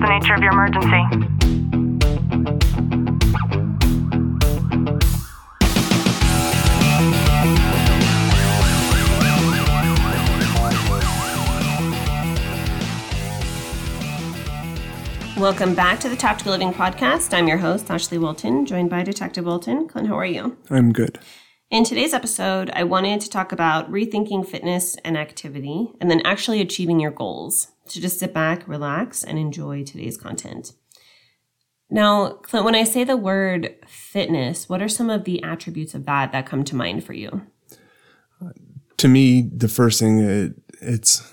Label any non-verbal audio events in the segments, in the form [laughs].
the nature of your emergency? Welcome back to the Tactical Living Podcast. I'm your host, Ashley Wilton, joined by Detective Wilton. Clint, how are you? I'm good. In today's episode, I wanted to talk about rethinking fitness and activity and then actually achieving your goals. So just sit back, relax, and enjoy today's content. Now, Clint, when I say the word fitness, what are some of the attributes of that that come to mind for you? To me, the first thing it, it's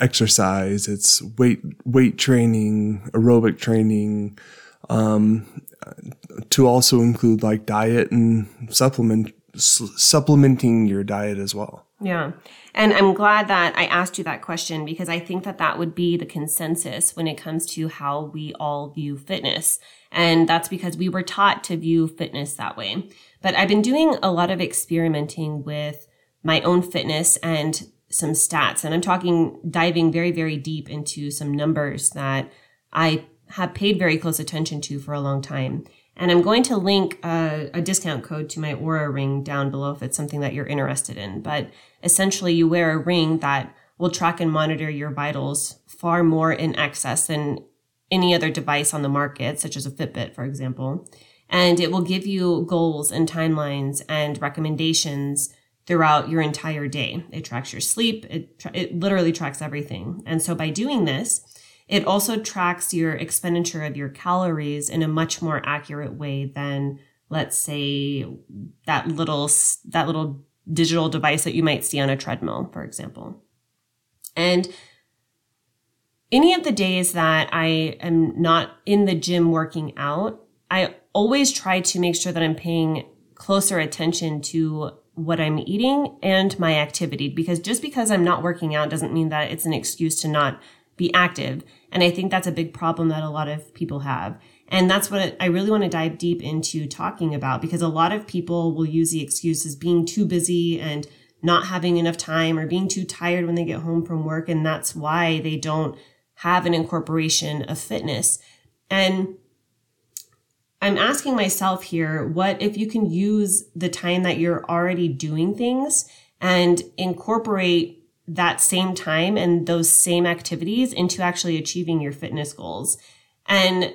exercise, it's weight weight training, aerobic training, um, to also include like diet and supplement supplementing your diet as well. Yeah. And I'm glad that I asked you that question because I think that that would be the consensus when it comes to how we all view fitness. And that's because we were taught to view fitness that way. But I've been doing a lot of experimenting with my own fitness and some stats. And I'm talking diving very, very deep into some numbers that I have paid very close attention to for a long time. And I'm going to link a, discount code to my Oura ring down below if it's something that you're interested in. But essentially, you wear a ring that will track and monitor your vitals far more in excess than any other device on the market, such as a Fitbit, for example. And it will give you goals and timelines and recommendations throughout your entire day. It tracks your sleep. It, tra- it literally tracks everything. And so by doing this, it also tracks your expenditure of your calories in a much more accurate way than, let's say, that little, that little digital device that you might see on a treadmill, for example. And any of the days that I am not in the gym working out, I always try to make sure that I'm paying closer attention to what I'm eating and my activity because just because I'm not working out doesn't mean that it's an excuse to not be active. And I think that's a big problem that a lot of people have. And that's what I really want to dive deep into talking about because a lot of people will use the excuse as being too busy and not having enough time or being too tired when they get home from work. And that's why they don't have an incorporation of fitness. And I'm asking myself here, what if you can use the time that you're already doing things and incorporate that same time and those same activities into actually achieving your fitness goals? And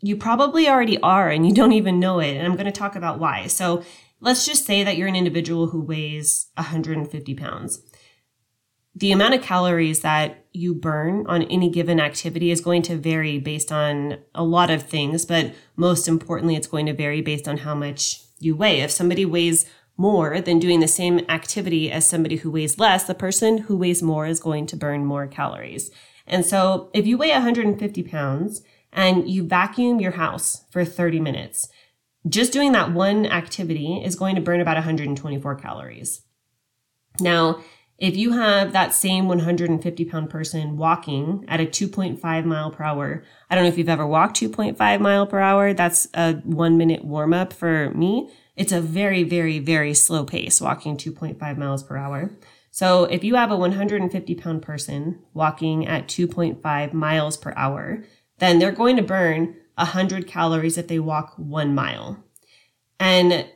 you probably already are and you don't even know it. And I'm going to talk about why. So let's just say that you're an individual who weighs 150 pounds. The amount of calories that you burn on any given activity is going to vary based on a lot of things, but most importantly, it's going to vary based on how much you weigh. If somebody weighs more than doing the same activity as somebody who weighs less, the person who weighs more is going to burn more calories. And so if you weigh 150 pounds and you vacuum your house for 30 minutes, just doing that one activity is going to burn about 124 calories. Now, if you have that same 150 pound person walking at a 2.5 mile per hour, I don't know if you've ever walked 2.5 mile per hour. That's a one minute warm up for me. It's a very, very, very slow pace walking 2.5 miles per hour. So if you have a 150 pound person walking at 2.5 miles per hour, then they're going to burn 100 calories if they walk one mile. And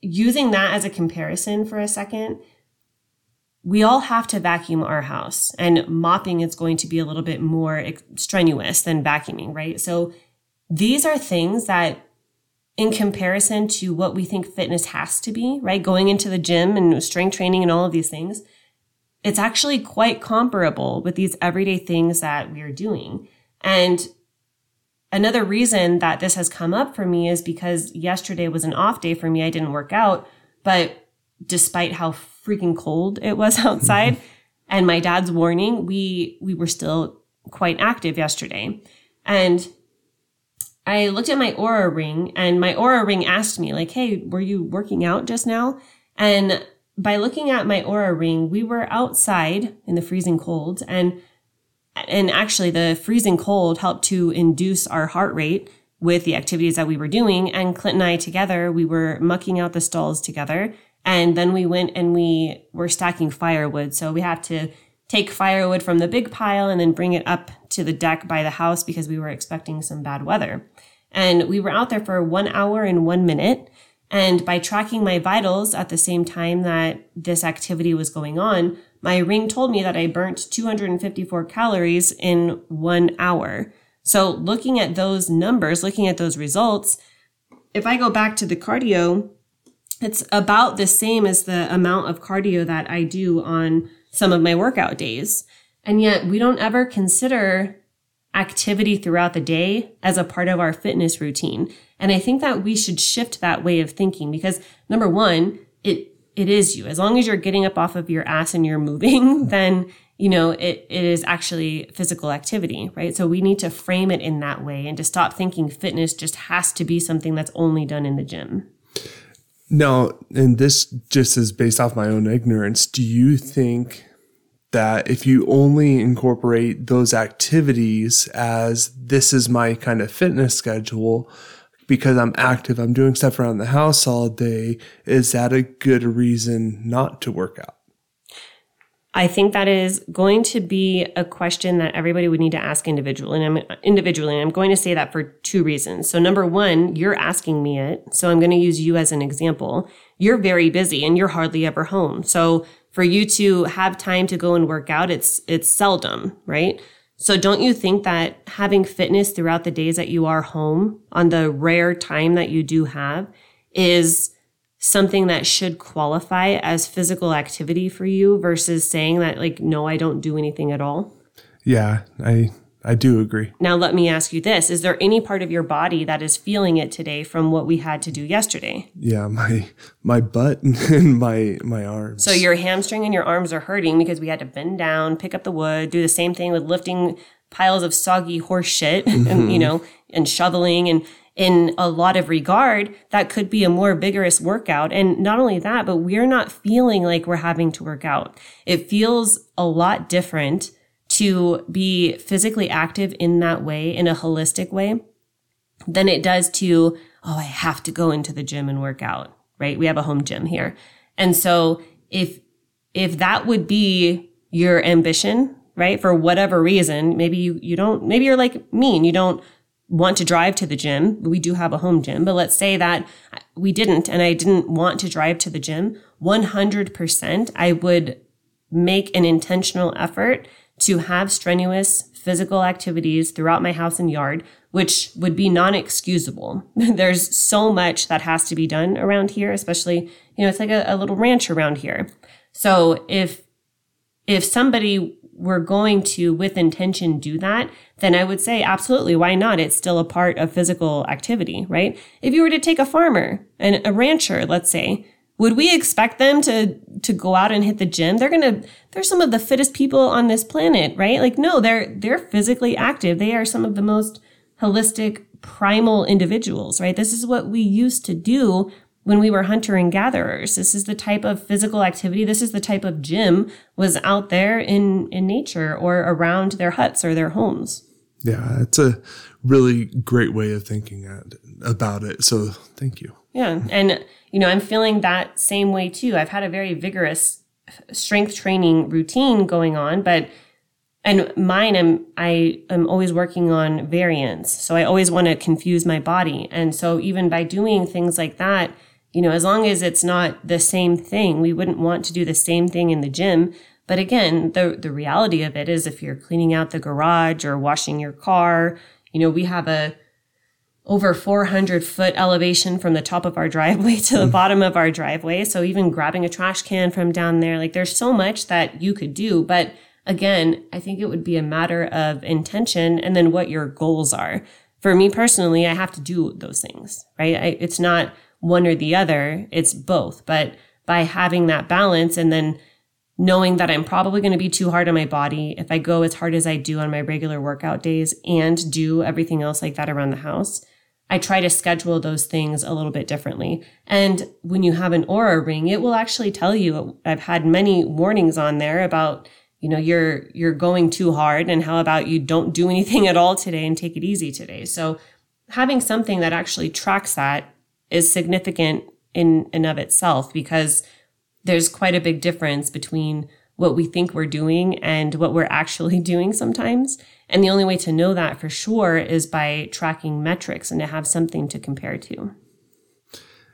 using that as a comparison for a second, we all have to vacuum our house and mopping is going to be a little bit more strenuous than vacuuming, right? So these are things that in comparison to what we think fitness has to be, right? Going into the gym and strength training and all of these things, it's actually quite comparable with these everyday things that we're doing. And another reason that this has come up for me is because yesterday was an off day for me. I didn't work out, but despite how freaking cold it was [laughs] outside [laughs] and my dad's warning, we we were still quite active yesterday. And I looked at my Oura ring and my Oura ring asked me like, "Hey, were you working out just now?" And by looking at my Oura ring, we were outside in the freezing cold and and actually the freezing cold helped to induce our heart rate with the activities that we were doing and Clint and I together, we were mucking out the stalls together and then we went and we were stacking firewood. So we have to take firewood from the big pile and then bring it up to the deck by the house because we were expecting some bad weather. And we were out there for one hour and one minute. And by tracking my vitals at the same time that this activity was going on, my ring told me that I burnt 254 calories in one hour. So looking at those numbers, looking at those results, if I go back to the cardio, it's about the same as the amount of cardio that I do on some of my workout days. And yet we don't ever consider activity throughout the day as a part of our fitness routine. And I think that we should shift that way of thinking because number one, it, it is you. As long as you're getting up off of your ass and you're moving, [laughs] then, you know, it, it is actually physical activity, right? So we need to frame it in that way and to stop thinking fitness just has to be something that's only done in the gym. Now, and this just is based off my own ignorance. Do you think that if you only incorporate those activities as this is my kind of fitness schedule, because I'm active, I'm doing stuff around the house all day, is that a good reason not to work out? I think that is going to be a question that everybody would need to ask individually. And I'm individually, and I'm going to say that for two reasons. So number one, you're asking me it. So I'm going to use you as an example. You're very busy and you're hardly ever home. So for you to have time to go and work out, it's it's seldom, right? So don't you think that having fitness throughout the days that you are home on the rare time that you do have is something that should qualify as physical activity for you versus saying that like no I don't do anything at all? Yeah, I I do agree. Now let me ask you this, is there any part of your body that is feeling it today from what we had to do yesterday? Yeah, my my butt [laughs] and my my arms. So your hamstring and your arms are hurting because we had to bend down, pick up the wood, do the same thing with lifting piles of soggy horse shit [laughs] and you mm-hmm. know and shoveling and in a lot of regard, that could be a more vigorous workout. And not only that, but we're not feeling like we're having to work out. It feels a lot different to be physically active in that way, in a holistic way, than it does to, oh, I have to go into the gym and work out, right? We have a home gym here. And so if, if that would be your ambition, right? For whatever reason, maybe you, you don't, maybe you're like me and you don't want to drive to the gym. We do have a home gym, but let's say that we didn't and I didn't want to drive to the gym. 100% I would make an intentional effort to have strenuous physical activities throughout my house and yard, which would be non-excusable. [laughs] There's so much that has to be done around here, especially, you know, it's like a, a little ranch around here. So if, if somebody we're going to, with intention, do that, then I would say absolutely, why not? It's still a part of physical activity, right? If you were to take a farmer and a rancher, let's say, would we expect them to to go out and hit the gym? They're gonna they're some of the fittest people on this planet, right? Like no, they're they're physically active. They are some of the most holistic, primal individuals, right? This is what we used to do when we were hunter and gatherers. This is the type of physical activity. This is the type of gym was out there in, in nature or around their huts or their homes. Yeah, it's a really great way of thinking at, about it. So thank you. Yeah. And, you know, I'm feeling that same way too. I've had a very vigorous strength training routine going on, but and mine I'm I am always working on variance. So I always want to confuse my body. And so even by doing things like that, you know, as long as it's not the same thing, we wouldn't want to do the same thing in the gym. But again, the, the reality of it is if you're cleaning out the garage or washing your car, you know, we have a over 400 foot elevation from the top of our [laughs] driveway to the bottom of our driveway. So even grabbing a trash can from down there, like there's so much that you could do. But again, I think it would be a matter of intention and then what your goals are. For me personally, I have to do those things, right? I, it's not, one or the other. It's both. But by having that balance and then knowing that I'm probably going to be too hard on my body if I go as hard as I do on my regular workout days and do everything else like that around the house, I try to schedule those things a little bit differently. And when you have an Oura ring, it will actually tell you, I've had many warnings on there about, you know, you're, you're going too hard and how about you don't do anything at all today and take it easy today. So having something that actually tracks that is significant in and of itself because there's quite a big difference between what we think we're doing and what we're actually [laughs] doing sometimes. And the only way to know that for sure is by tracking metrics and to have something to compare to.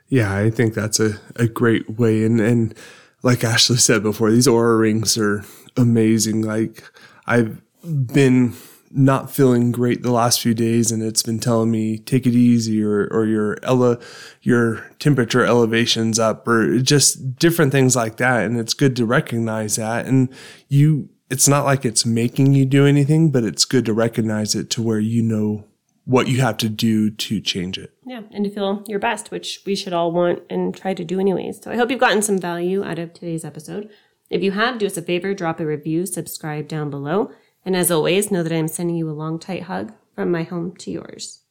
Yeah, I think that's a, a great way. And, and like Ashley said before, these Oura rings are amazing. Like I've been not feeling great the last few days and it's been telling me take it easy or, or your ele- your temperature elevations up or just different things like that. And it's good to recognize that. And you, it's not like it's making you do anything, but it's good to recognize it to where you know what you have to do to change it. Yeah, and to feel your best, which we should all want and try to do anyways. So I hope you've gotten some value out of today's episode. If you have, do us a favor, drop a review, subscribe down below. And as always, know that I'm sending you a long, tight hug from my home to yours.